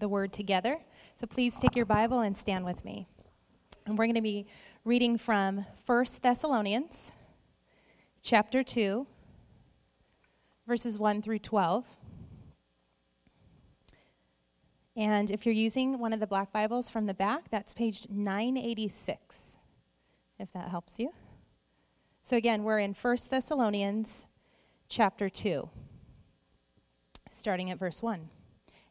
the word together. So please take your Bible and stand with me. And we're going to be reading from 1 Thessalonians chapter 2, verses 1 through 12. And if you're using one of the black Bibles from the back, that's page 986, if that helps you. So again, we're in 1 Thessalonians chapter 2, starting at verse 1.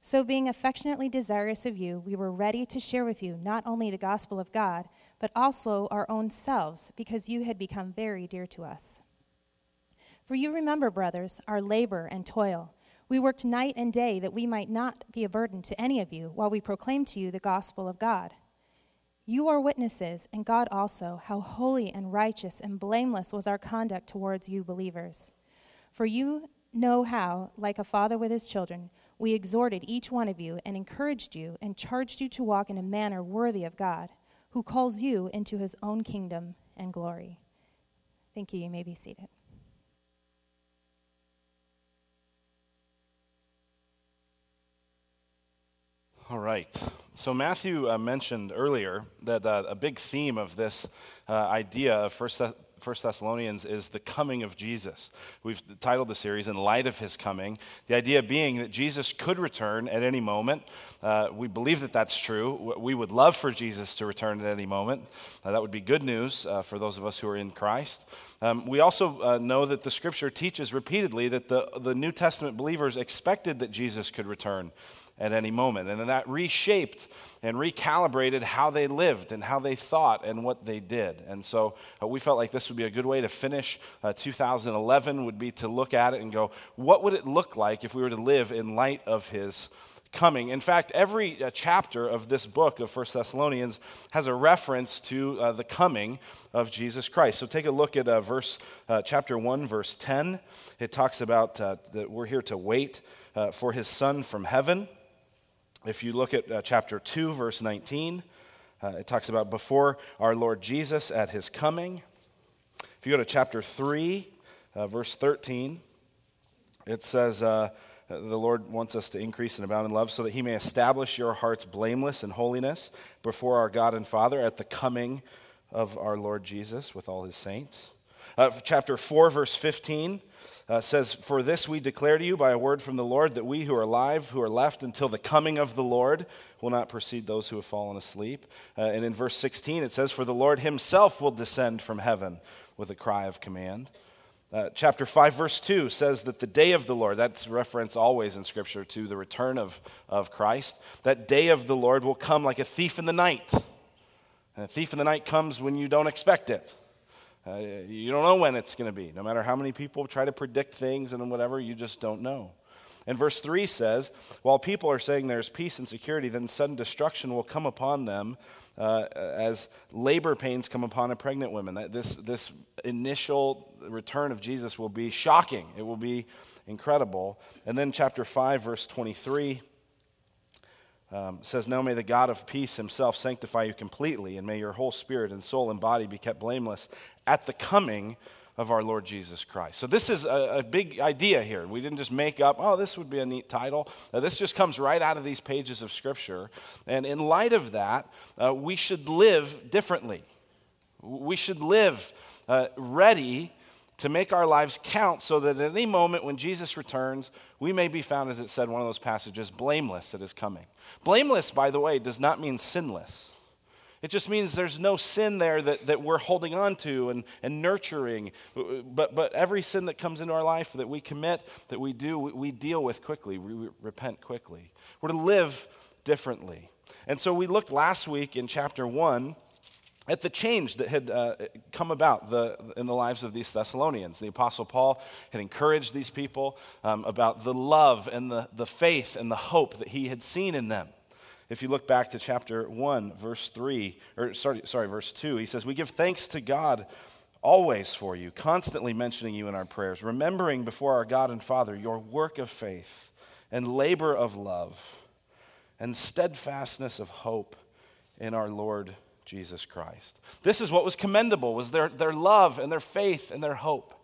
So, being affectionately desirous of you, we were ready to share with you not only the gospel of God, but also our own selves, because you had become very dear to us. For you remember, brothers, our labor and toil we worked night and day that we might not be a burden to any of you while we proclaim to you the gospel of God. You are witnesses, and God also, how holy and righteous and blameless was our conduct towards you believers. For you know how, like a father with his children, we exhorted each one of you and encouraged you and charged you to walk in a manner worthy of God, who calls you into his own kingdom and glory. Thank you. You may be seated. All right. So Matthew uh, mentioned earlier that uh, a big theme of this uh, idea of First, First Thessalonians is the coming of Jesus. We've titled the series "In Light of His Coming." The idea being that Jesus could return at any moment. Uh, we believe that that's true. We would love for Jesus to return at any moment. Uh, that would be good news uh, for those of us who are in Christ. Um, we also know that the Scripture teaches repeatedly that the, the New Testament believers expected that Jesus could return at any moment. And then that reshaped and recalibrated how they lived and how they thought and what they did. And so uh, we felt like this would be a good way to finish uh, 2011 would be to look at it and go, what would it look like if we were to live in light of his coming. In fact, every uh, chapter of this book of First Thessalonians has a reference to uh, the coming of Jesus Christ. So take a look at uh, verse uh, chapter 1 verse 10. It talks about uh, that we're here to wait uh, for his son from heaven. If you look at uh, chapter 2, verse 19, uh, it talks about before our Lord Jesus at his coming. If you go to chapter 3, uh, verse 13, it says, uh, The Lord wants us to increase and abound in love so that he may establish your hearts blameless in holiness before our God and Father at the coming of our Lord Jesus with all his saints. Uh, chapter 4, verse 15 uh, says, For this we declare to you by a word from the Lord that we who are alive, who are left until the coming of the Lord, will not precede those who have fallen asleep. Uh, and in verse 16 it says, For the Lord himself will descend from heaven with a cry of command. Uh, chapter 5, verse 2 says that the day of the Lord, that's reference always in Scripture to the return of, of Christ, that day of the Lord will come like a thief in the night. And a thief in the night comes when you don't expect it. Uh, you don't know when it's going to be. No matter how many people try to predict things and whatever, you just don't know. And verse 3 says, While people are saying there's peace and security, then sudden destruction will come upon them uh, as labor pains come upon a pregnant woman. This, this initial return of Jesus will be shocking, it will be incredible. And then, chapter 5, verse 23 um, says, Now may the God of peace himself sanctify you completely, and may your whole spirit and soul and body be kept blameless at the coming of our Lord Jesus Christ. So, this is a, a big idea here. We didn't just make up, oh, this would be a neat title. Uh, this just comes right out of these pages of Scripture. And in light of that, uh, we should live differently. We should live uh, ready to make our lives count so that at any moment when Jesus returns, we may be found, as it said in one of those passages, blameless at his coming. Blameless, by the way, does not mean sinless. It just means there's no sin there that, that we're holding on to and, and nurturing. But, but every sin that comes into our life that we commit, that we do, we, we deal with quickly. We, we repent quickly. We're to live differently. And so we looked last week in chapter 1 at the change that had uh, come about the, in the lives of these Thessalonians. The Apostle Paul had encouraged these people um, about the love and the, the faith and the hope that he had seen in them. If you look back to chapter 1, verse 3, or sorry, sorry, verse 2, he says, We give thanks to God always for you, constantly mentioning you in our prayers, remembering before our God and Father your work of faith and labor of love and steadfastness of hope in our Lord Jesus Christ. This is what was commendable was their, their love and their faith and their hope.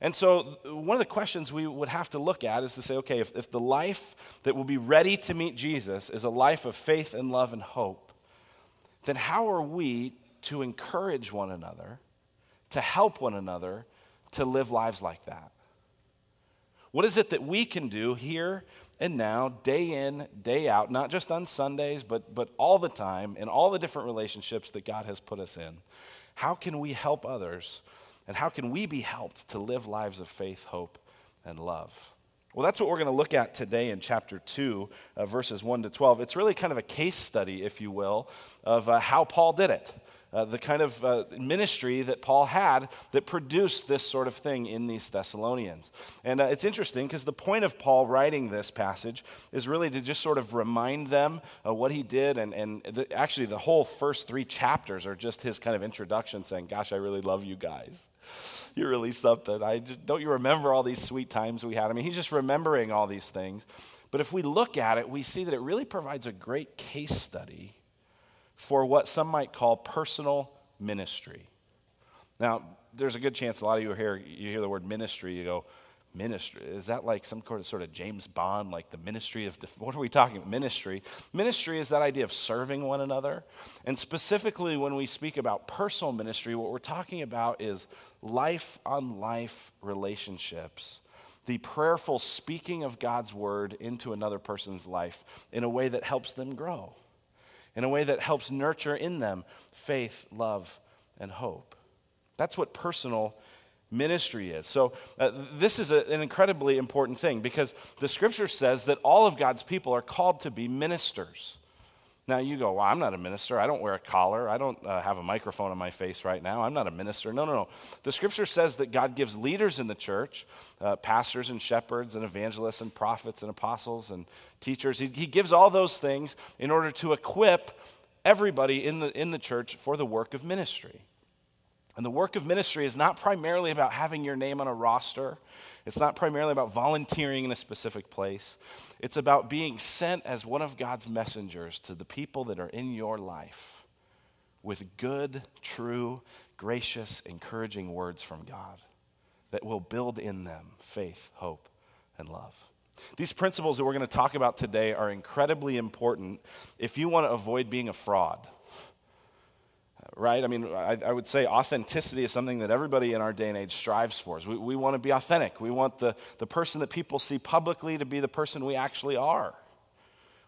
And so, one of the questions we would have to look at is to say, okay, if, if the life that will be ready to meet Jesus is a life of faith and love and hope, then how are we to encourage one another, to help one another to live lives like that? What is it that we can do here and now, day in, day out, not just on Sundays, but, but all the time, in all the different relationships that God has put us in? How can we help others and how can we be helped to live lives of faith, hope, and love? Well, that's what we're going to look at today in chapter 2, uh, verses 1 to 12. It's really kind of a case study, if you will, of uh, how Paul did it uh, the kind of uh, ministry that Paul had that produced this sort of thing in these Thessalonians. And uh, it's interesting because the point of Paul writing this passage is really to just sort of remind them what he did. And, and the, actually, the whole first three chapters are just his kind of introduction saying, Gosh, I really love you guys. You're really something. I just, don't you remember all these sweet times we had? I mean, he's just remembering all these things. But if we look at it, we see that it really provides a great case study for what some might call personal ministry. Now, there's a good chance a lot of you here, you hear the word ministry, you go, ministry. Is that like some sort of James Bond, like the ministry of, what are we talking about? Ministry. Ministry is that idea of serving one another. And specifically, when we speak about personal ministry, what we're talking about is life on life relationships. The prayerful speaking of God's word into another person's life in a way that helps them grow in a way that helps nurture in them faith, love, and hope. That's what personal ministry is. So, uh, this is a, an incredibly important thing because the scripture says that all of God's people are called to be ministers. Now you go, well, I'm not a minister. I don't wear a collar. I don't uh, have a microphone on my face right now. I'm not a minister. No, no, no. The scripture says that God gives leaders in the church, uh, pastors and shepherds and evangelists and prophets and apostles and teachers. He, he gives all those things in order to equip everybody in the, in the church for the work of ministry. And the work of ministry is not primarily about having your name on a roster. It's not primarily about volunteering in a specific place. It's about being sent as one of God's messengers to the people that are in your life with good, true, gracious, encouraging words from God that will build in them faith, hope, and love. These principles that we're going to talk about today are incredibly important if you want to avoid being a fraud right? I mean, I, I, would say authenticity is something that everybody in our day and age strives for. We, we want to be authentic. We want the, the person that people see publicly to be the person we actually are.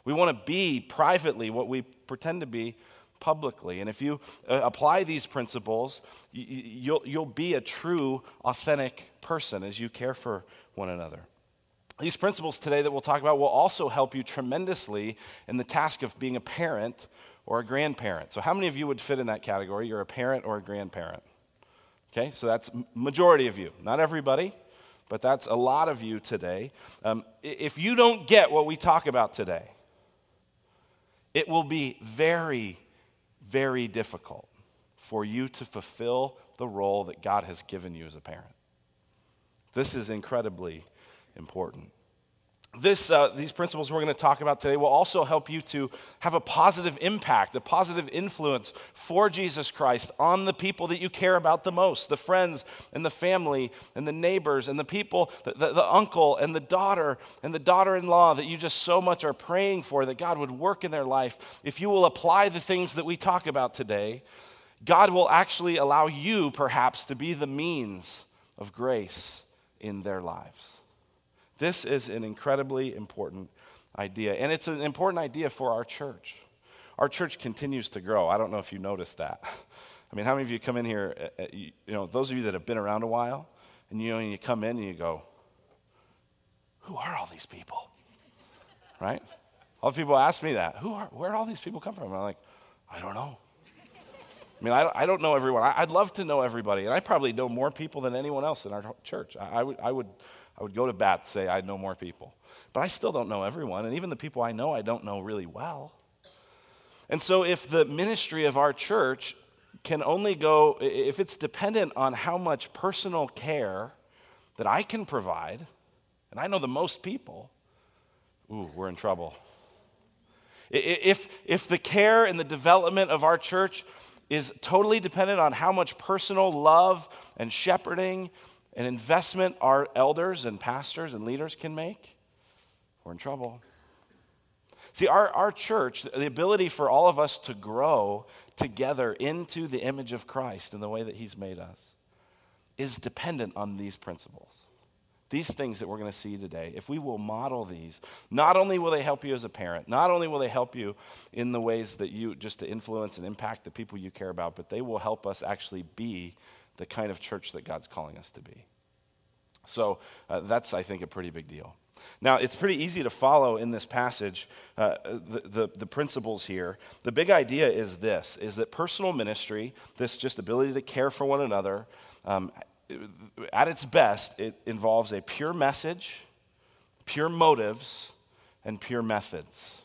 We want to be privately what we pretend to be publicly. And if you uh, apply these principles, you, you'll, you'll be a true, authentic person as you care for one another. These principles today that we'll talk about will also help you tremendously in the task of being a parent or a grandparent. So, how many of you would fit in that category? You're a parent or a grandparent. Okay, so that's majority of you. Not everybody, but that's a lot of you today. Um, if you don't get what we talk about today, it will be very, very difficult for you to fulfill the role that God has given you as a parent. This is incredibly important this, uh, these principles we're going to talk about today will also help you to have a positive impact, a positive influence for Jesus Christ on the people that you care about the most the friends and the family and the neighbors and the people, the, the, the uncle and the daughter and the daughter in law that you just so much are praying for that God would work in their life. If you will apply the things that we talk about today, God will actually allow you perhaps to be the means of grace in their lives. This is an incredibly important idea, and it's an important idea for our church. our church continues to grow. I don't know if you noticed that. I mean, how many of you come in here, uh, uh, you know, those of you that have been around a while, and you know, and you come in and you go, who are all these people? Right? All the people ask me that. Who are, where do all these people come from? I'm like, I don't know. I mean, I, I don't know everyone. I, would love to know everybody, and I probably know more people than anyone else in our church. I, would, I, would, I would go to bat say I know more people. But I still don't know everyone, and even the people I know, I don't know really well. And so, if the ministry of our church can only go, if it's dependent on how much personal care that I can provide, and I know the most people, ooh, we're in trouble. If, if the care and the development of our church is totally dependent on how much personal love and shepherding and investment our elders and pastors and leaders can make, we're in trouble. See, our, our church, the ability for all of us to grow together into the image of Christ in the way that He's made us, is dependent on these principles. These things that we're going to see today, if we will model these, not only will they help you as a parent, not only will they help you in the ways that you just to influence and impact the people you care about, but they will help us actually be the kind of church that God's calling us to be. So uh, that's, I think, a pretty big deal. Now, it's pretty easy to follow in this passage uh, the, the, the, principles here. The big idea is this, is that personal ministry, this just ability to care for one another, um, at its best, it involves a pure message, pure motives, and pure methods.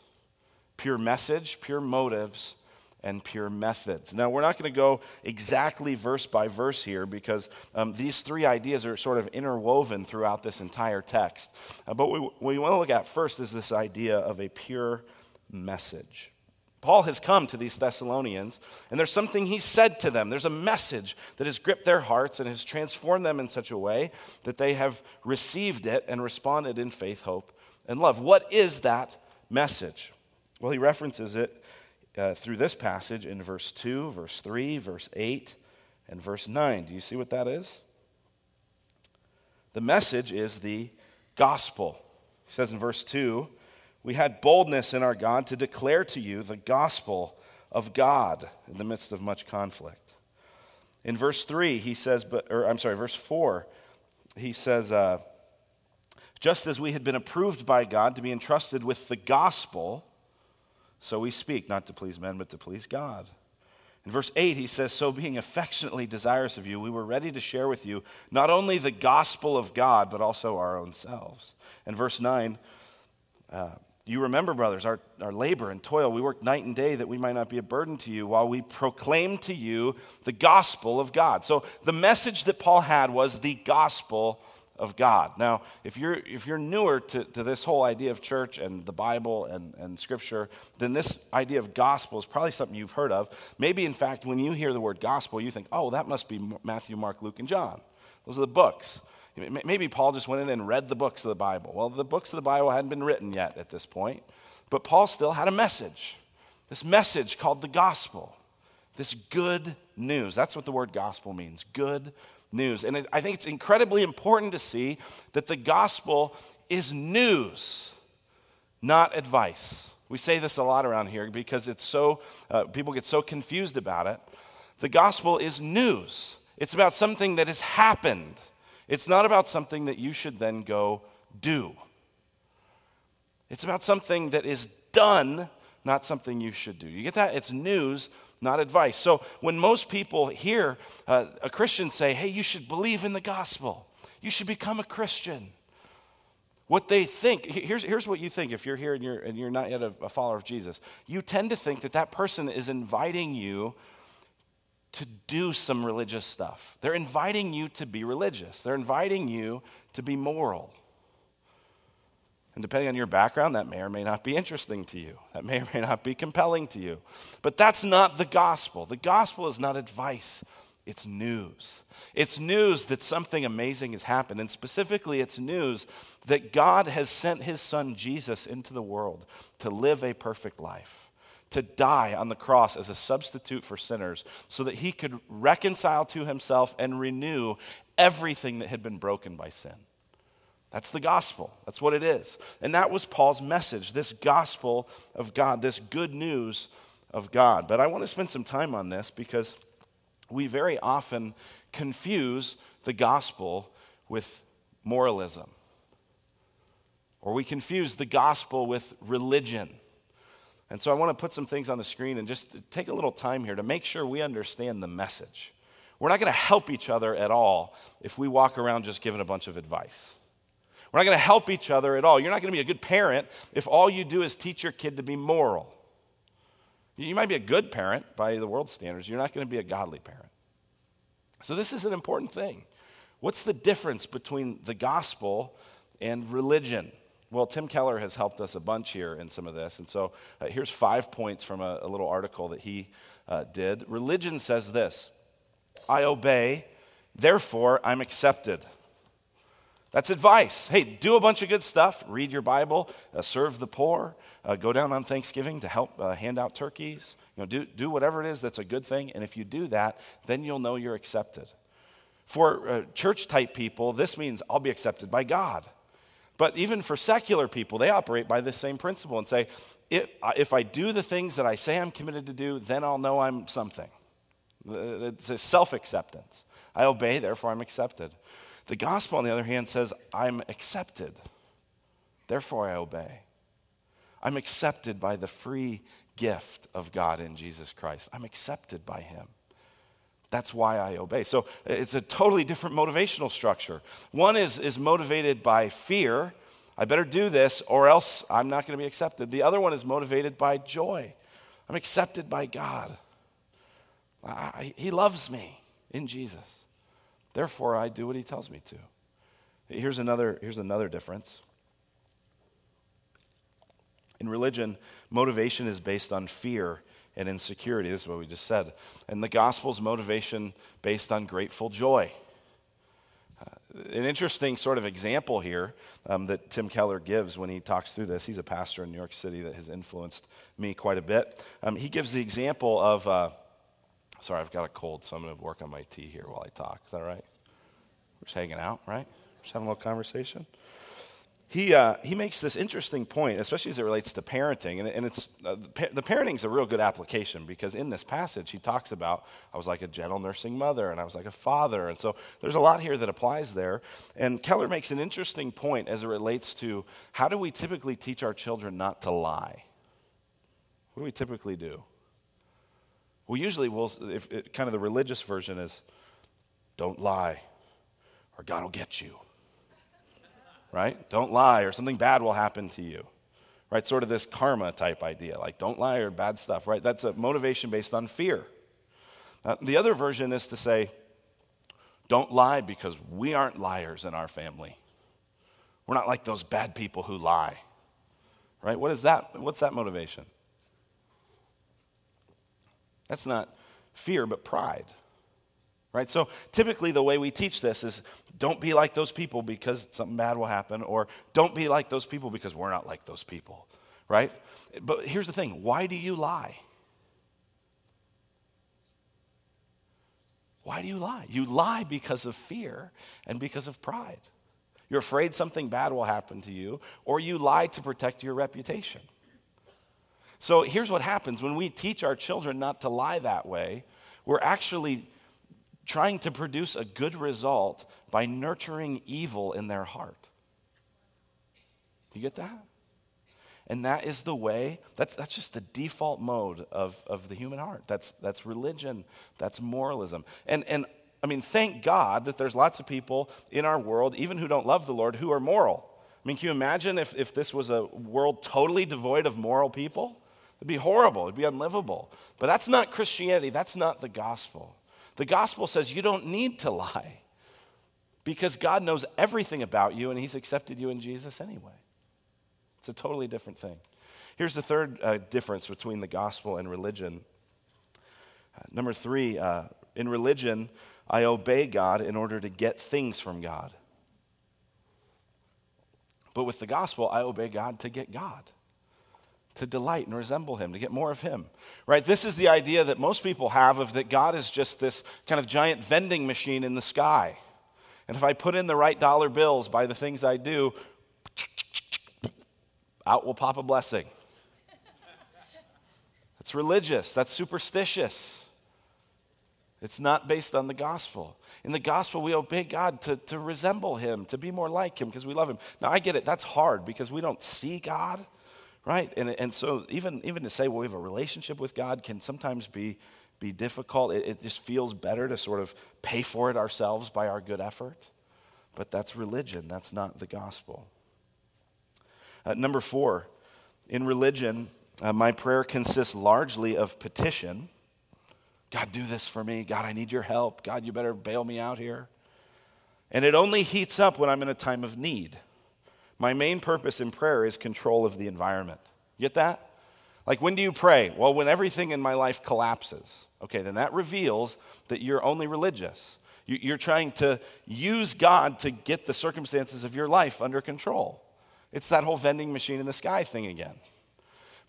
Pure message, pure motives, and pure methods. Now, we're not going to go exactly verse by verse here because um, these three ideas are sort of interwoven throughout this entire text. Uh, but what we, we want to look at first is this idea of a pure message. Paul has come to these Thessalonians, and there's something he said to them. There's a message that has gripped their hearts and has transformed them in such a way that they have received it and responded in faith, hope, and love. What is that message? Well, he references it uh, through this passage in verse 2, verse 3, verse 8, and verse 9. Do you see what that is? The message is the gospel. He says in verse 2, we had boldness in our God to declare to you the gospel of God in the midst of much conflict. In verse 3, he says, but, or I'm sorry, verse 4, he says, uh, just as we had been approved by God to be entrusted with the gospel, so we speak, not to please men, but to please God. In verse 8, he says, So being affectionately desirous of you, we were ready to share with you not only the gospel of God, but also our own selves. In verse 9, uh, you remember, brothers, our, our labor and toil. We worked night and day that we might not be a burden to you while we proclaim to you the gospel of God. So the message that Paul had was the gospel of God. Now, if you're, if you're newer to, to this whole idea of church and the Bible and, and Scripture, then this idea of gospel is probably something you've heard of. Maybe, in fact, when you hear the word gospel, you think, oh, that must be Matthew, Mark, Luke, and John. Those are the books. Maybe Paul just went in and read the books of the Bible. Well, the books of the Bible hadn't been written yet at this point, but Paul still had a message. This message called the gospel. This good news. That's what the word gospel means good news. And I think it's incredibly important to see that the gospel is news, not advice. We say this a lot around here because it's so, uh, people get so confused about it. The gospel is news, it's about something that has happened. It's not about something that you should then go do. It's about something that is done, not something you should do. You get that? It's news, not advice. So when most people hear uh, a Christian say, hey, you should believe in the gospel, you should become a Christian. What they think, here's, here's what you think if you're here and you're, and you're not yet a, a follower of Jesus. You tend to think that that person is inviting you to do some religious stuff. They're inviting you to be religious, they're inviting you to be moral. And depending on your background, that may or may not be interesting to you. That may or may not be compelling to you. But that's not the gospel. The gospel is not advice, it's news. It's news that something amazing has happened. And specifically, it's news that God has sent his son Jesus into the world to live a perfect life to die on the cross as a substitute for sinners so that he could reconcile to himself and renew everything that had been broken by sin. That's the gospel. That's what it is. And that was Paul's message this gospel of God, this good news of God. But I want to spend some time on this because we very often confuse the gospel with moralism. Or we confuse the gospel with religion. And so I want to put some things on the screen and just take a little time here to make sure we understand the message. We're not going to help each other at all if we walk around just giving a bunch of advice. We're not going to help each other at all. You're not going to be a good parent if all you do is teach your kid to be moral. You might be a good parent by the world standards, you're not going to be a godly parent. So, this is an important thing. What's the difference between the gospel and religion? Well, Tim Keller has helped us a bunch here in some of this. And so uh, here's five points from a, a little article that he uh, did. Religion says this I obey, therefore I'm accepted. That's advice. Hey, do a bunch of good stuff. Read your Bible, uh, serve the poor, uh, go down on Thanksgiving to help uh, hand out turkeys. You know, do, do whatever it is that's a good thing. And if you do that, then you'll know you're accepted. For uh, church type people, this means I'll be accepted by God. But even for secular people, they operate by this same principle and say, if, uh, if I do the things that I say I'm committed to do, then I'll know I'm something. It's a self acceptance. I obey, therefore I'm accepted. The gospel, on the other hand, says, I'm accepted, therefore I obey. I'm accepted by the free gift of God in Jesus Christ. I'm accepted by Him. That's why I obey. So it's a totally different motivational structure. One is, is motivated by fear. I better do this or else I'm not going to be accepted. The other one is motivated by joy. I'm accepted by God. I, he loves me in Jesus. Therefore, I do what he tells me to. Here's another, here's another difference. In religion, motivation is based on fear and insecurity. This is what we just said. And the gospel's motivation based on grateful joy. Uh, an interesting sort of example here um, that Tim Keller gives when he talks through this. He's a pastor in New York City that has influenced me quite a bit. Um, he gives the example of. Uh, Sorry, I've got a cold, so I'm going to work on my tea here while I talk. Is that all right? We're just hanging out, right? Just having a little conversation. He, uh, he makes this interesting point, especially as it relates to parenting. And, and it's, uh, the parenting is a real good application because in this passage, he talks about I was like a gentle nursing mother and I was like a father. And so there's a lot here that applies there. And Keller makes an interesting point as it relates to how do we typically teach our children not to lie? What do we typically do? Well, usually, we'll, if it, kind of the religious version is don't lie or God will get you. Right? Don't lie or something bad will happen to you. Right? Sort of this karma type idea like don't lie or bad stuff, right? That's a motivation based on fear. Uh, the other version is to say don't lie because we aren't liars in our family. We're not like those bad people who lie. Right? What is that? What's that motivation? That's not fear, but pride. Right? So typically, the way we teach this is don't be like those people because something bad will happen, or don't be like those people because we're not like those people. Right? But here's the thing why do you lie? Why do you lie? You lie because of fear and because of pride. You're afraid something bad will happen to you, or you lie to protect your reputation. So here's what happens when we teach our children not to lie that way, we're actually trying to produce a good result by nurturing evil in their heart. You get that? And that is the way, that's, that's just the default mode of, of the human heart. That's, that's religion, that's moralism. And, and I mean, thank God that there's lots of people in our world, even who don't love the Lord, who are moral. I mean, can you imagine if, if this was a world totally devoid of moral people? It'd be horrible, it'd be unlivable. But that's not Christianity, that's not the gospel. The gospel says you don't need to lie because God knows everything about you and He's accepted you in Jesus anyway. It's a totally different thing. Here's the third uh, difference between the gospel and religion. Uh, number three, uh, in religion, I obey God in order to get things from God. But with the gospel, I obey God to get God to delight and resemble him, to get more of him. Right? This is the idea that most people have of that God is just this kind of giant vending machine in the sky. And if I put in the right dollar bills by the things I do, out will pop a blessing. That's religious, that's superstitious. It's not based on the gospel. In the gospel, we obey God to, to resemble Him, to be more like Him because we love Him. Now, I get it, that's hard because we don't see God, right? And, and so, even, even to say, well, we have a relationship with God can sometimes be, be difficult. It, it just feels better to sort of pay for it ourselves by our good effort. But that's religion, that's not the gospel. Uh, number four, in religion, uh, my prayer consists largely of petition God, do this for me. God, I need your help. God, you better bail me out here. And it only heats up when I'm in a time of need. My main purpose in prayer is control of the environment. Get that? Like, when do you pray? Well, when everything in my life collapses. Okay, then that reveals that you're only religious. You're trying to use God to get the circumstances of your life under control. It's that whole vending machine in the sky thing again.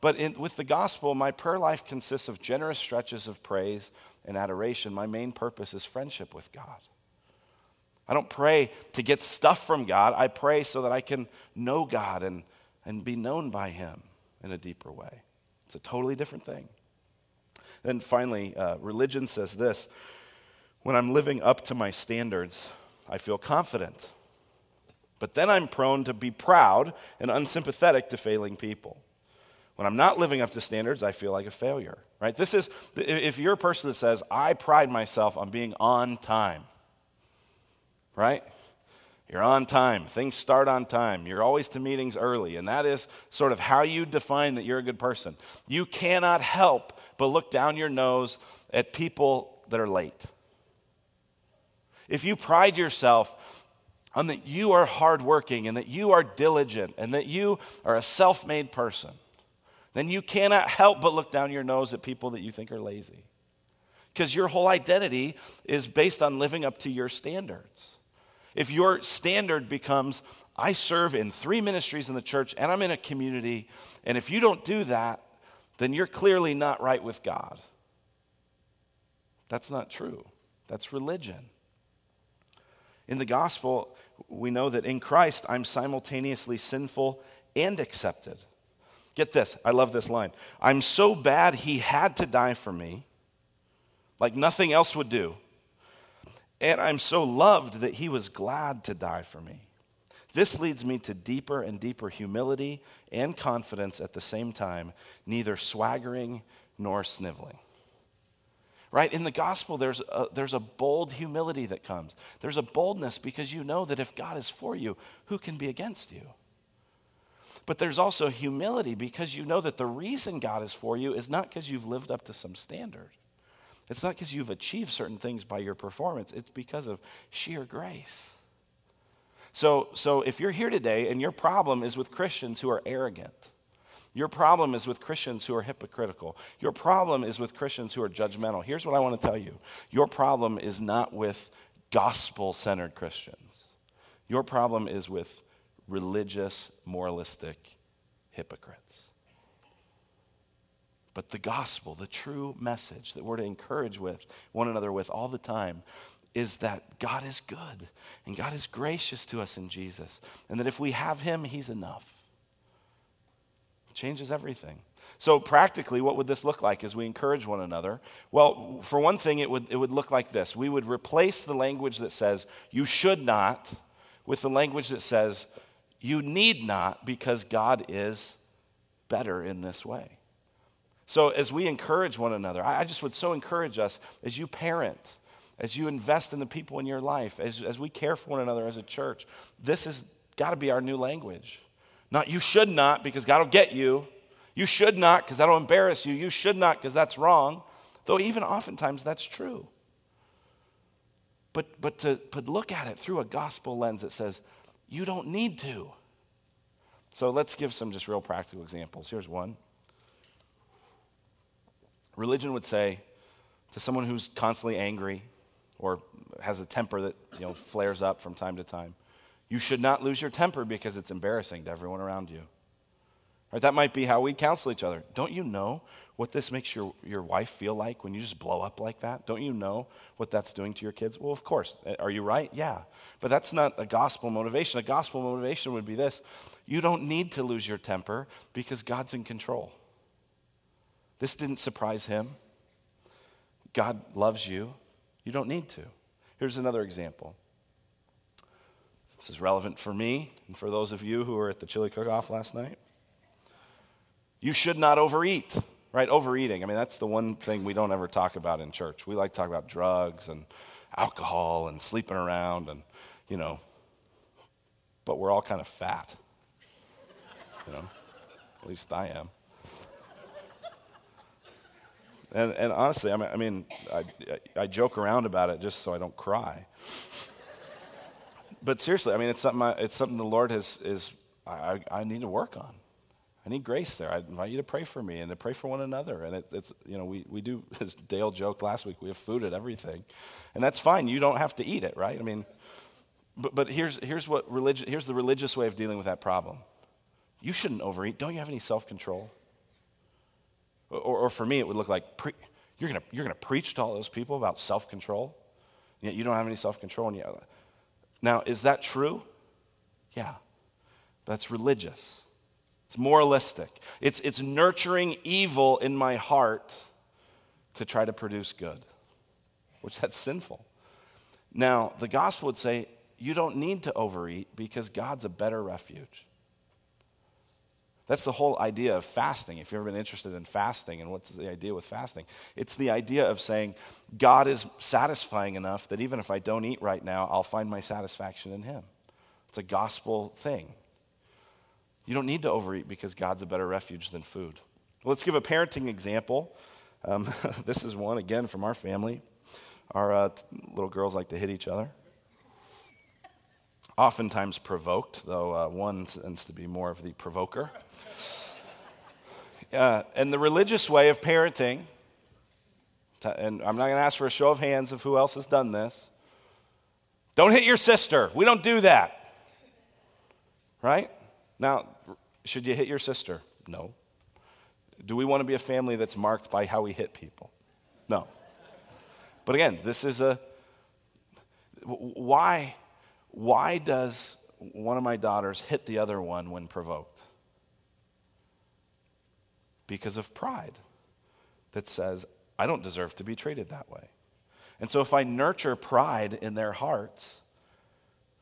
But in, with the gospel, my prayer life consists of generous stretches of praise and adoration. My main purpose is friendship with God. I don't pray to get stuff from God. I pray so that I can know God and, and be known by Him in a deeper way. It's a totally different thing. Then finally, uh, religion says this when I'm living up to my standards, I feel confident. But then I'm prone to be proud and unsympathetic to failing people. When I'm not living up to standards, I feel like a failure, right? This is, if you're a person that says, I pride myself on being on time, right? You're on time. Things start on time. You're always to meetings early. And that is sort of how you define that you're a good person. You cannot help but look down your nose at people that are late. If you pride yourself on that you are hardworking and that you are diligent and that you are a self made person, then you cannot help but look down your nose at people that you think are lazy. Because your whole identity is based on living up to your standards. If your standard becomes, I serve in three ministries in the church and I'm in a community, and if you don't do that, then you're clearly not right with God. That's not true. That's religion. In the gospel, we know that in Christ, I'm simultaneously sinful and accepted. Get this, I love this line. I'm so bad he had to die for me, like nothing else would do. And I'm so loved that he was glad to die for me. This leads me to deeper and deeper humility and confidence at the same time, neither swaggering nor sniveling. Right? In the gospel, there's a, there's a bold humility that comes. There's a boldness because you know that if God is for you, who can be against you? But there's also humility because you know that the reason God is for you is not because you've lived up to some standard. It's not because you've achieved certain things by your performance, it's because of sheer grace. So, so if you're here today and your problem is with Christians who are arrogant, your problem is with Christians who are hypocritical. Your problem is with Christians who are judgmental. Here's what I want to tell you your problem is not with gospel centered Christians, your problem is with religious, moralistic hypocrites. But the gospel, the true message that we're to encourage with one another with all the time is that God is good and God is gracious to us in Jesus. And that if we have him, he's enough. It changes everything. So, practically, what would this look like as we encourage one another? Well, for one thing, it would, it would look like this we would replace the language that says, you should not, with the language that says, you need not because God is better in this way. So, as we encourage one another, I just would so encourage us as you parent, as you invest in the people in your life, as, as we care for one another as a church, this has got to be our new language. Not you should not because God will get you. You should not because that'll embarrass you. You should not because that's wrong. Though, even oftentimes, that's true. But, but to but look at it through a gospel lens that says, you don't need to. So let's give some just real practical examples. Here's one. Religion would say to someone who's constantly angry or has a temper that you know, flares up from time to time, you should not lose your temper because it's embarrassing to everyone around you. Right, that might be how we counsel each other. Don't you know what this makes your, your wife feel like when you just blow up like that? Don't you know what that's doing to your kids? Well, of course. Eh, are you right? Yeah. But that's not a gospel motivation. A gospel motivation would be this you don't need to lose your temper because God's in control. This didn't surprise him. God loves you. You don't need to. Here's another example. This is relevant for me and for those of you who were at the chili cook off last night. You should not overeat, right? Overeating. I mean, that's the one thing we don't ever talk about in church. We like to talk about drugs and alcohol and sleeping around and, you know, but we're all kind of fat. You know, at least I am. And, and honestly, I mean, I, mean I, I, joke around about it just so I don't cry. but seriously, I mean, it's something, I, it's something the Lord has, is, I, I need to work on. I need grace there. I invite you to pray for me and to pray for one another. And it, it's, you know, we, we do, as Dale joked last week, we have food at everything. And that's fine. You don't have to eat it, right? I mean, but, but here's, here's, what religi- here's the religious way of dealing with that problem. You shouldn't overeat. Don't you have any self control? Or, or, for me, it would look like pre- you're going you're gonna preach to all those people about self control, yet you don't have any self control. Now, is that true? Yeah. That's religious. It's moralistic. It's, it's nurturing evil in my heart to try to produce good, which that's sinful. Now, the gospel would say you don't need to overeat because God's a better refuge. That's the whole idea of fasting. If you've ever been interested in fasting and what's the idea with fasting, it's the idea of saying, God is satisfying enough that even if I don't eat right now, I'll find my satisfaction in Him. It's a gospel thing. You don't need to overeat because God's a better refuge than food. let's give a parenting example. Um, this is one, again, from our family. Our uh, little girls like to hit each other. Oftentimes provoked, though uh, one tends to be more of the provoker. Uh, and the religious way of parenting, and I'm not going to ask for a show of hands of who else has done this. Don't hit your sister. We don't do that. Right? Now, should you hit your sister? No. Do we want to be a family that's marked by how we hit people? No. But again, this is a why why does one of my daughters hit the other one when provoked? Because of pride that says, I don't deserve to be treated that way. And so if I nurture pride in their hearts,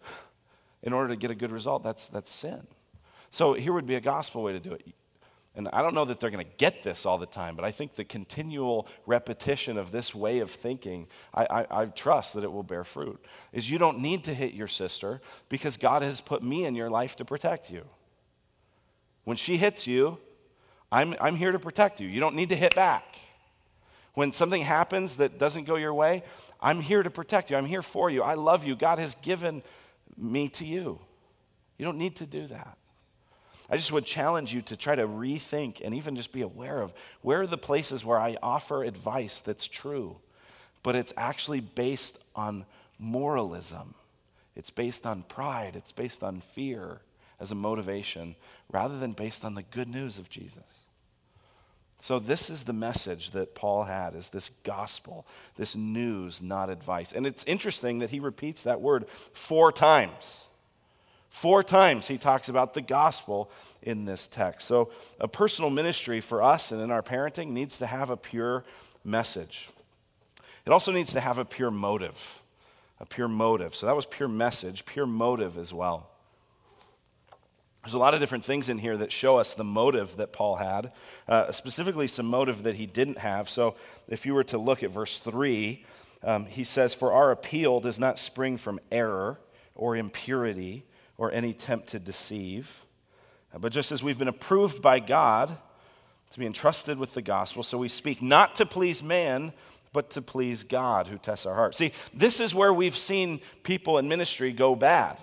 in order to get a good result, that's, that's sin. So here would be a gospel way to do it. And I don't know that they're going to get this all the time, but I think the continual repetition of this way of thinking, I, I, I, trust that it will bear fruit. Is you don't need to hit your sister because God has put me in your life to protect you. When she hits you, I'm, I'm here to protect you. You don't need to hit back. When something happens that doesn't go your way, I'm here to protect you. I'm here for you. I love you. God has given me to you. You don't need to do that. I just would challenge you to try to rethink and even just be aware of where are the places where I offer advice that's true, but it's actually based on moralism. It's based on pride. It's based on fear as a motivation rather than based on the good news of Jesus. So this is the message that Paul had is this gospel, this news, not advice. And it's interesting that he repeats that word four times. Four times he talks about the gospel in this text. So a personal ministry for us and in our parenting needs to have a pure message. It also needs to have a pure motive. A pure motive. So that was pure message, pure motive as well. There's a lot of different things in here that show us the motive that Paul had, uh, specifically some motive that he didn't have. So if you were to look at verse 3, um, he says, For our appeal does not spring from error or impurity or any attempt to deceive, uh, but just as we've been approved by God to be entrusted with the gospel, so we speak not to please man, but to please God who tests our hearts. See, this is where we've seen people in ministry go bad.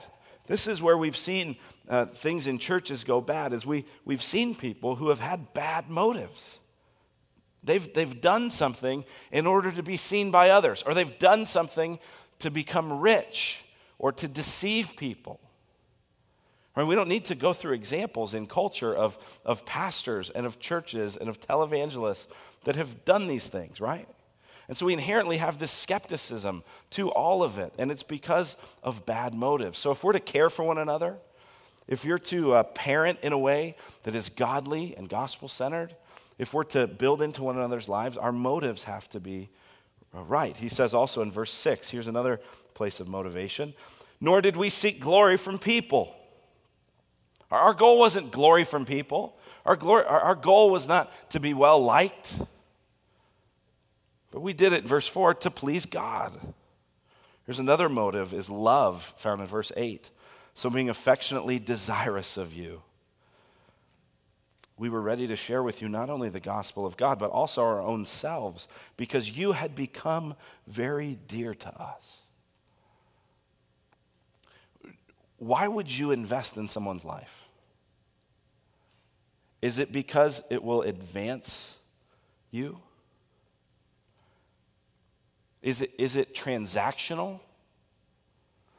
This is where we've seen uh, things in churches go bad is we, we've seen people who have had bad motives. They've, they've done something in order to be seen by others, or they've done something to become rich or to deceive people. I mean, we don't need to go through examples in culture of, of pastors and of churches and of televangelists that have done these things, right? And so we inherently have this skepticism to all of it, and it's because of bad motives. So if we're to care for one another, if you're to uh, parent in a way that is godly and gospel centered, if we're to build into one another's lives, our motives have to be right. He says also in verse 6, here's another place of motivation. Nor did we seek glory from people. Our goal wasn't glory from people. Our, glory, our, goal was not to be well liked. But we did it, verse 4, to please God. Here's another motive is love, found in verse 8. So being affectionately desirous of you. We were ready to share with you not only the gospel of God, but also our own selves, because you had become very dear to us. Why would you invest in someone's life? Is it because it will advance you? Is it, is it transactional?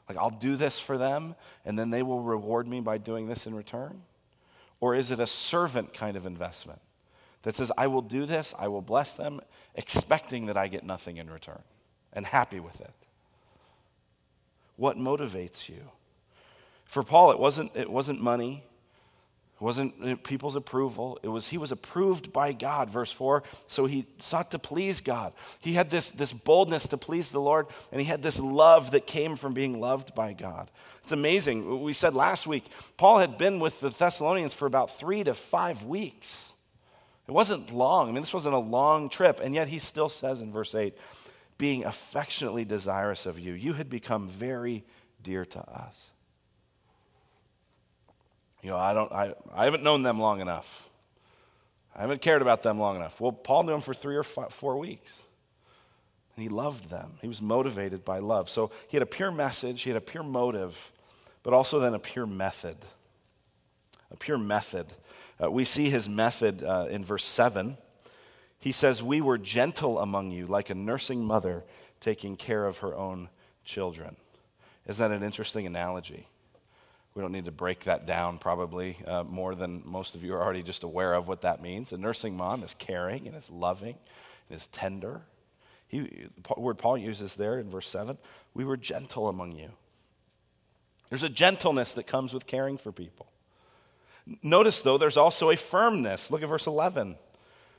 Like, I'll do this for them, and then they will reward me by doing this in return? Or is it a servant kind of investment that says, I will do this, I will bless them, expecting that I get nothing in return and happy with it? What motivates you? For Paul, it wasn't, it wasn't money, it wasn't uh, people's approval. It was he was approved by God, verse 4. So he sought to please God. He had this, this boldness to please the Lord, and he had this love that came from being loved by God. It's amazing. We said last week, Paul had been with the Thessalonians for about three to five weeks. It wasn't long. I mean, this wasn't a long trip, and yet he still says in verse 8, being affectionately desirous of you, you had become very dear to us. You know, I, don't, I, I haven't known them long enough. I haven't cared about them long enough. Well, Paul knew them for three or five, four weeks. And he loved them. He was motivated by love. So he had a pure message, he had a pure motive, but also then a pure method. A pure method. Uh, we see his method uh, in verse 7. He says, We were gentle among you, like a nursing mother taking care of her own children. Isn't that an interesting analogy? We don't need to break that down probably uh, more than most of you are already just aware of what that means. A nursing mom is caring and is loving and is tender. He, the word Paul uses there in verse 7 we were gentle among you. There's a gentleness that comes with caring for people. Notice, though, there's also a firmness. Look at verse 11.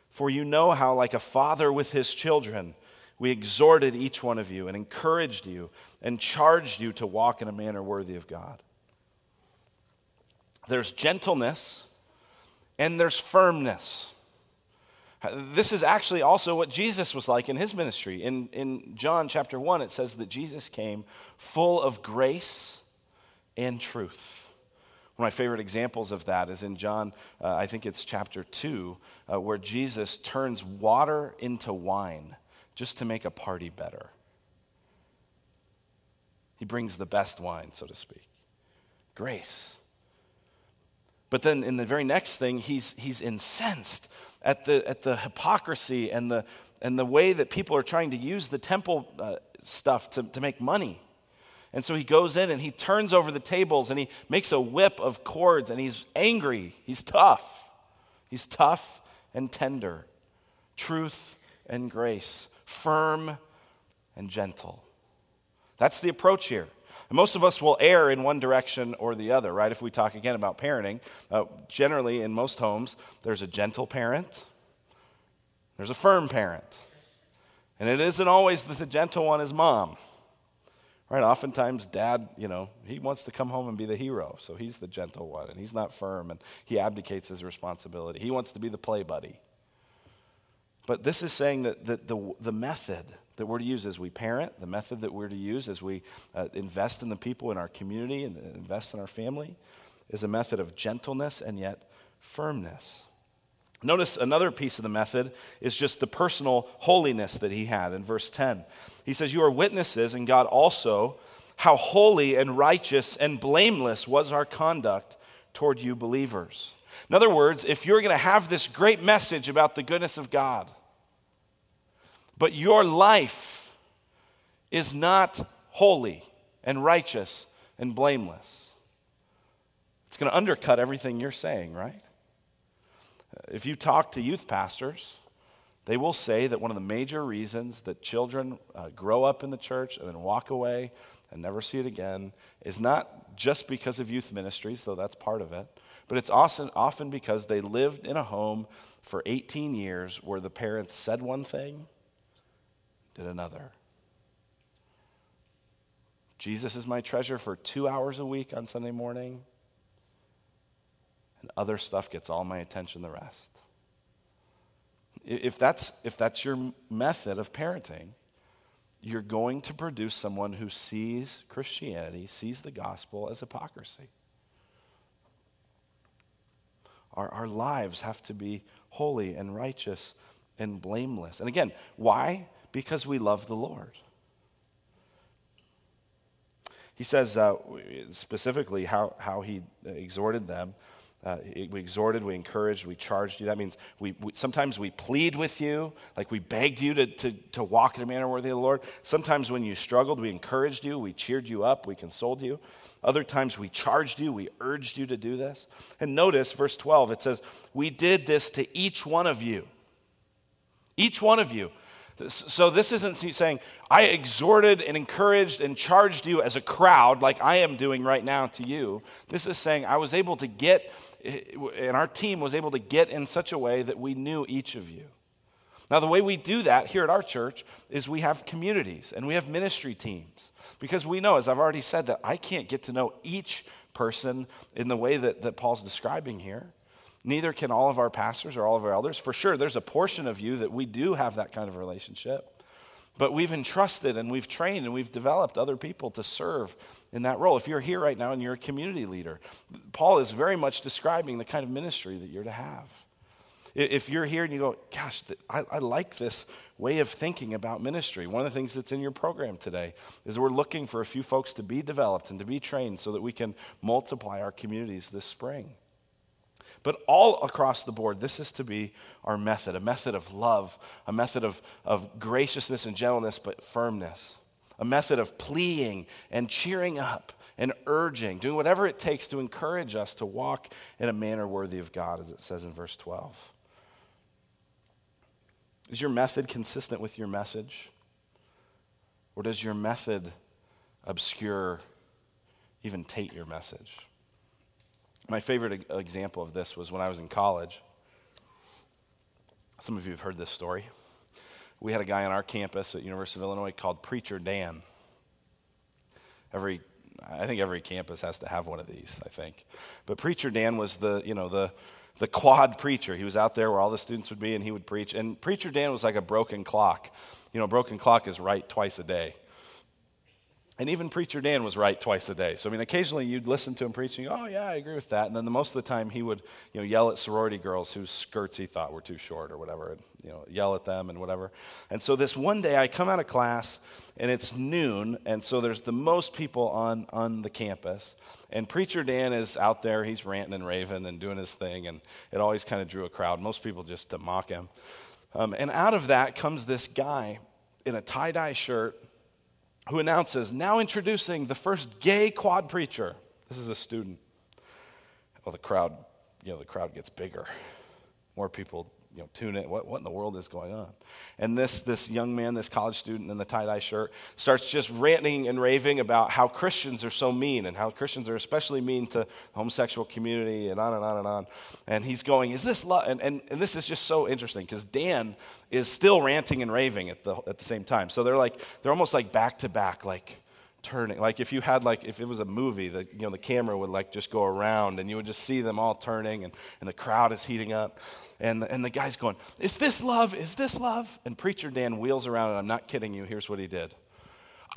For you know how, like a father with his children, we exhorted each one of you and encouraged you and charged you to walk in a manner worthy of God there's gentleness, and there's firmness. This is actually also what Jesus was like in his ministry. In, in John chapter 1, it says that Jesus came full of grace and truth. One of my favorite examples of that is in John, uh, I think it's chapter 2, uh, where Jesus turns water into wine just to make a party better. He brings the best wine, so to speak. Grace. But then in the very next thing, he's, he's incensed at the, at the hypocrisy and the, and the way that people are trying to use the temple uh, stuff to, to make money. And so he goes in and he turns over the tables and he makes a whip of cords and he's angry. He's tough. He's tough and tender, truth and grace, firm and gentle. That's the approach here. And most of us will err in one direction or the other, right? If we talk again about parenting, uh, generally in most homes, there's a gentle parent, there's a firm parent. And it isn't always that the gentle one is mom. Right? Oftentimes, dad, you know, he wants to come home and be the hero, so he's the gentle one, and he's not firm, and he abdicates his responsibility. He wants to be the play buddy. But this is saying that, that the, the method, that we're to use as we parent, the method that we're to use as we uh, invest in the people in our community and invest in our family, is a method of gentleness and yet firmness. Notice another piece of the method is just the personal holiness that he had in verse 10. He says, You are witnesses, and God also, how holy and righteous and blameless was our conduct toward you believers. In other words, if you're going to have this great message about the goodness of God, but your life is not holy and righteous and blameless. It's going to undercut everything you're saying, right? If you talk to youth pastors, they will say that one of the major reasons that children uh, grow up in the church and then walk away and never see it again is not just because of youth ministries, though that's part of it, but it's often, often because they lived in a home for 18 years where the parents said one thing, did another. Jesus is my treasure for two hours a week on Sunday morning, and other stuff gets all my attention the rest. If that's, if that's your method of parenting, you're going to produce someone who sees Christianity, sees the gospel as hypocrisy. Our, our lives have to be holy and righteous and blameless. And again, why? Because we love the Lord. He says uh, specifically how, how he exhorted them uh, we exhorted, we encouraged, we charged you. That means we, we, sometimes we plead with you, like we begged you to, to, to walk in a manner worthy of the Lord. Sometimes when you struggled, we encouraged you, we cheered you up, we consoled you. Other times we charged you, we urged you to do this. And notice verse 12, it says, We did this to each one of you. Each one of you. So this isn't saying, I exhorted and encouraged and charged you as a crowd, like I am doing right now to you. This is saying, I was able to get eh, and our team was able to get in such a way that we knew each of you. Now, the way we do that here at our church is we have communities and we have ministry teams because we know, as I've already said, that I can't get to know each person in the way that, that Paul's describing here. Neither can all of our pastors or all of our elders. For sure, there's a portion of you that we do have that kind of relationship. But we've entrusted and we've trained and we've developed other people to serve in that role. If you're here right now and you're a community leader, Paul is very much describing the kind of ministry that you're to have. If you're here and you go, gosh, I, I, like this way of thinking about ministry, one of the things that's in your program today is we're looking for a few folks to be developed and to be trained so that we can multiply our communities this spring. But all across the board, this is to be our method a method of love, a method of, of graciousness and gentleness, but firmness, a method of pleading and cheering up and urging, doing whatever it takes to encourage us to walk in a manner worthy of God, as it says in verse 12. Is your method consistent with your message? Or does your method obscure, even taint your message? My favorite example of this was when I was in college. Some of you have heard this story. We had a guy on our campus at University of Illinois called Preacher Dan. Every, I think every campus has to have one of these. I think, but Preacher Dan was the, you know, the the quad preacher. He was out there where all the students would be, and he would preach. And Preacher Dan was like a broken clock. You know, broken clock is right twice a day. And even Preacher Dan was right twice a day. So, I mean, occasionally you'd listen to him preaching, oh, yeah, I agree with that. And then the most of the time he would, you know, yell at sorority girls whose skirts he thought were too short or whatever, and, you know, yell at them and whatever. And so this one day I come out of class and it's noon, and so there's the most people on, on the campus. And Preacher Dan is out there, he's ranting and raving and doing his thing, and it always kind of drew a crowd. Most people just to mock him. Um, and out of that comes this guy in a tie dye shirt who announces, now introducing the first gay quad preacher. This is a student. Well, the crowd, you know, the crowd gets bigger. More people you know, tune in. What, what in the world is going on? And this, this young man, this college student in the tie dye shirt, starts just ranting and raving about how Christians are so mean and how Christians are especially mean to homosexual community and on and on and on. And he's going, Is this love? And, and, and this is just so interesting because Dan is still ranting and raving at the, at the same time. So they're like, they're almost like back to back, like, turning like if you had like if it was a movie the you know the camera would like just go around and you would just see them all turning and, and the crowd is heating up and the, and the guy's going, Is this love? Is this love? And Preacher Dan wheels around, and I'm not kidding you. Here's what he did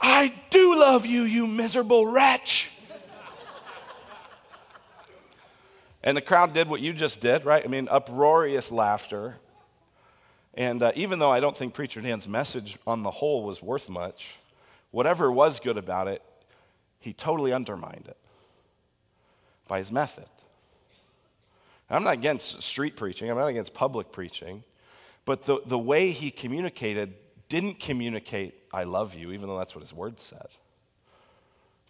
I do love you, you miserable wretch. and the crowd did what you just did, right? I mean, uproarious laughter. And uh, even though I don't think Preacher Dan's message on the whole was worth much, whatever was good about it, he totally undermined it by his method. I'm not against street preaching, I'm not against public preaching, but the, the way he communicated didn't communicate, I love you, even though that's what his word said.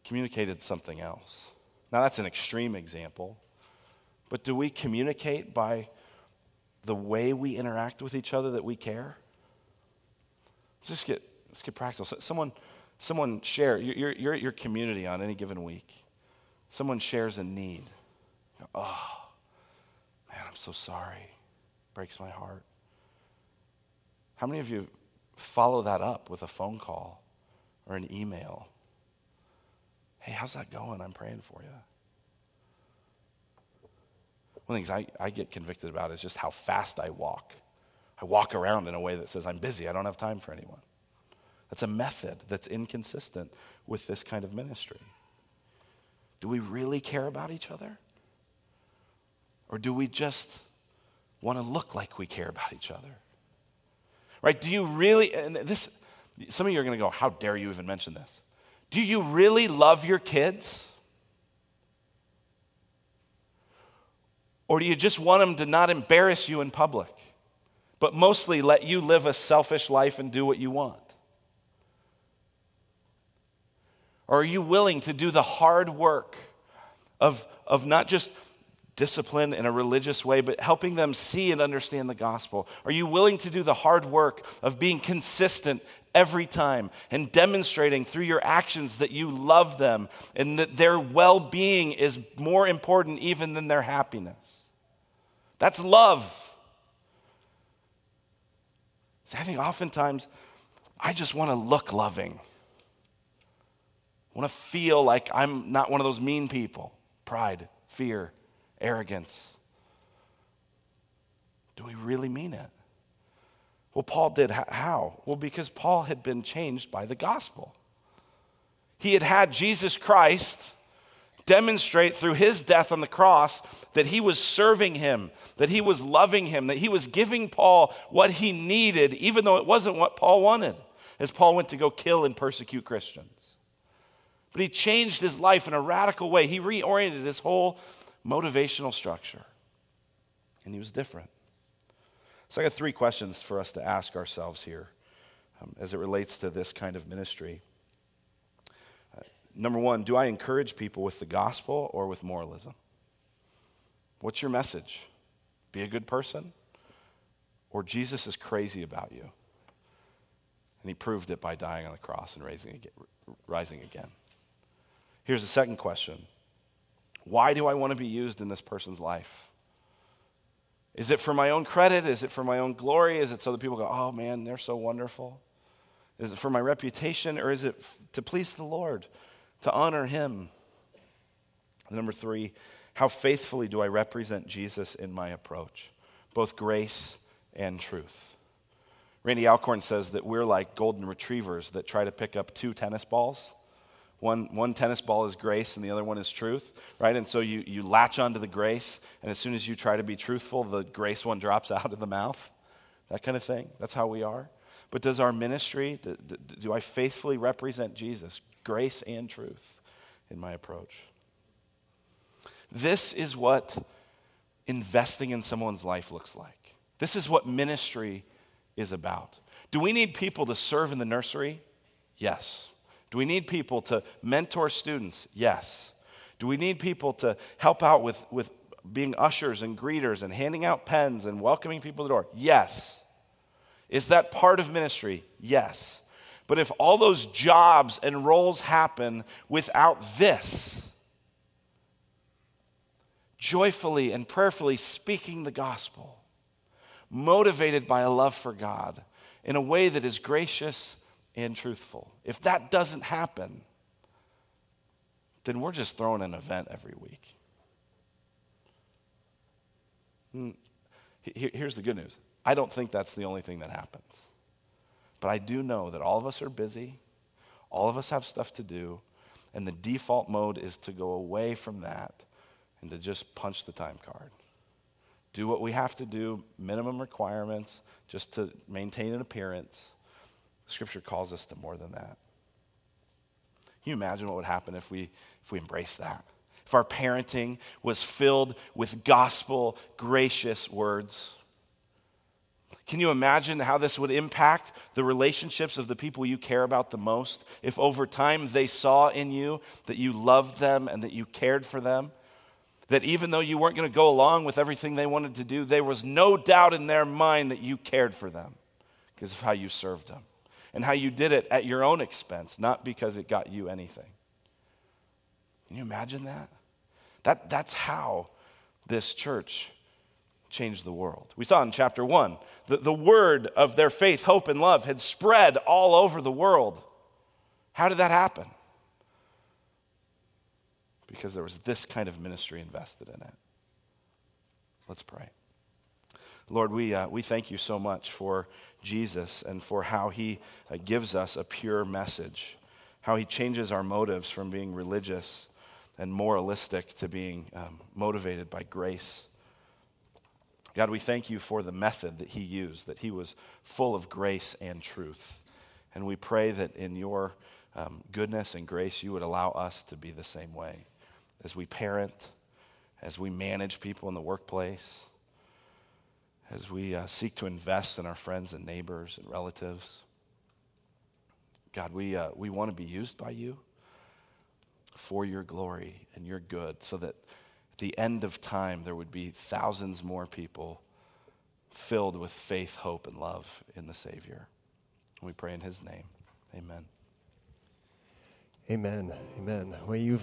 Communicated something else. Now, that's an extreme example, but do we communicate by the way we interact with each other that we care? Let's just get, let's get practical. Someone, Someone share, you're, you're at your community on any given week. Someone shares a need. Oh, man, I'm so sorry. Breaks my heart. How many of you follow that up with a phone call or an email? Hey, how's that going? I'm praying for you. One of the things I, I get convicted about is just how fast I walk. I walk around in a way that says, I'm busy, I don't have time for anyone. That's a method that's inconsistent with this kind of ministry. Do we really care about each other? Or do we just want to look like we care about each other? Right? Do you really, and this, some of you are going to go, how dare you even mention this? Do you really love your kids? Or do you just want them to not embarrass you in public, but mostly let you live a selfish life and do what you want? Or are you willing to do the hard work of, of not just discipline in a religious way, but helping them see and understand the gospel? Are you willing to do the hard work of being consistent every time and demonstrating through your actions that you love them and that their well being is more important even than their happiness? That's love. I think oftentimes I just want to look loving. I want to feel like I'm not one of those mean people. Pride, fear, arrogance. Do we really mean it? Well, Paul did. How? Well, because Paul had been changed by the gospel. He had had Jesus Christ demonstrate through his death on the cross that he was serving him, that he was loving him, that he was giving Paul what he needed, even though it wasn't what Paul wanted, as Paul went to go kill and persecute Christians. But he changed his life in a radical way. He reoriented his whole motivational structure, and he was different. So, I got three questions for us to ask ourselves here um, as it relates to this kind of ministry. Uh, number one, do I encourage people with the gospel or with moralism? What's your message? Be a good person? Or Jesus is crazy about you? And he proved it by dying on the cross and raising rising again. Here's the second question Why do I want to be used in this person's life? Is it for my own credit? Is it for my own glory? Is it so that people go, oh man, they're so wonderful? Is it for my reputation or is it to please the Lord, to honor Him? number three, how faithfully do I represent Jesus in my approach, both grace and truth? Randy Alcorn says that we're like golden retrievers that try to pick up two tennis balls one, one tennis ball is grace and the other one is truth, right? And so you, you latch onto the grace, and as soon as you try to be truthful, the grace one drops out of the mouth. That kind of thing. That's how we are. But does our ministry, do, do I faithfully represent Jesus, grace and truth, in my approach? This is what investing in someone's life looks like. This is what ministry is about. Do we need people to serve in the nursery? Yes. Do we need people to mentor students? Yes. Do we need people to help out with, with being ushers and greeters and handing out pens and welcoming people to the door? Yes. Is that part of ministry? Yes. But if all those jobs and roles happen without this, joyfully and prayerfully speaking the gospel, motivated by a love for God in a way that is gracious and truthful. If that doesn't happen, then we're just throwing an event every week. Hmm. Here's the good news I don't think that's the only thing that happens. But I do know that all of us are busy, all of us have stuff to do, and the default mode is to go away from that and to just punch the time card. Do what we have to do, minimum requirements, just to maintain an appearance Scripture calls us to more than that. Can you imagine what would happen if we, if we embraced that? If our parenting was filled with gospel gracious words? Can you imagine how this would impact the relationships of the people you care about the most? If over time they saw in you that you loved them and that you cared for them, that even though you weren't going to go along with everything they wanted to do, there was no doubt in their mind that you cared for them because of how you served them. And how you did it at your own expense, not because it got you anything. Can you imagine that? that that's how this church changed the world. We saw in chapter one that the word of their faith, hope, and love had spread all over the world. How did that happen? Because there was this kind of ministry invested in it. Let's pray. Lord, we, uh, we thank you so much for Jesus and for how he uh, gives us a pure message, how he changes our motives from being religious and moralistic to being um, motivated by grace. God, we thank you for the method that he used, that he was full of grace and truth. And we pray that in your um, goodness and grace, you would allow us to be the same way as we parent, as we manage people in the workplace, as we uh, seek to invest in our friends and neighbors and relatives. God, we, uh, we want to be used by you for your glory and your good so that at the end of time there would be thousands more people filled with faith, hope, and love in the Savior. We pray in his name. Amen. Amen. Amen. Well, you've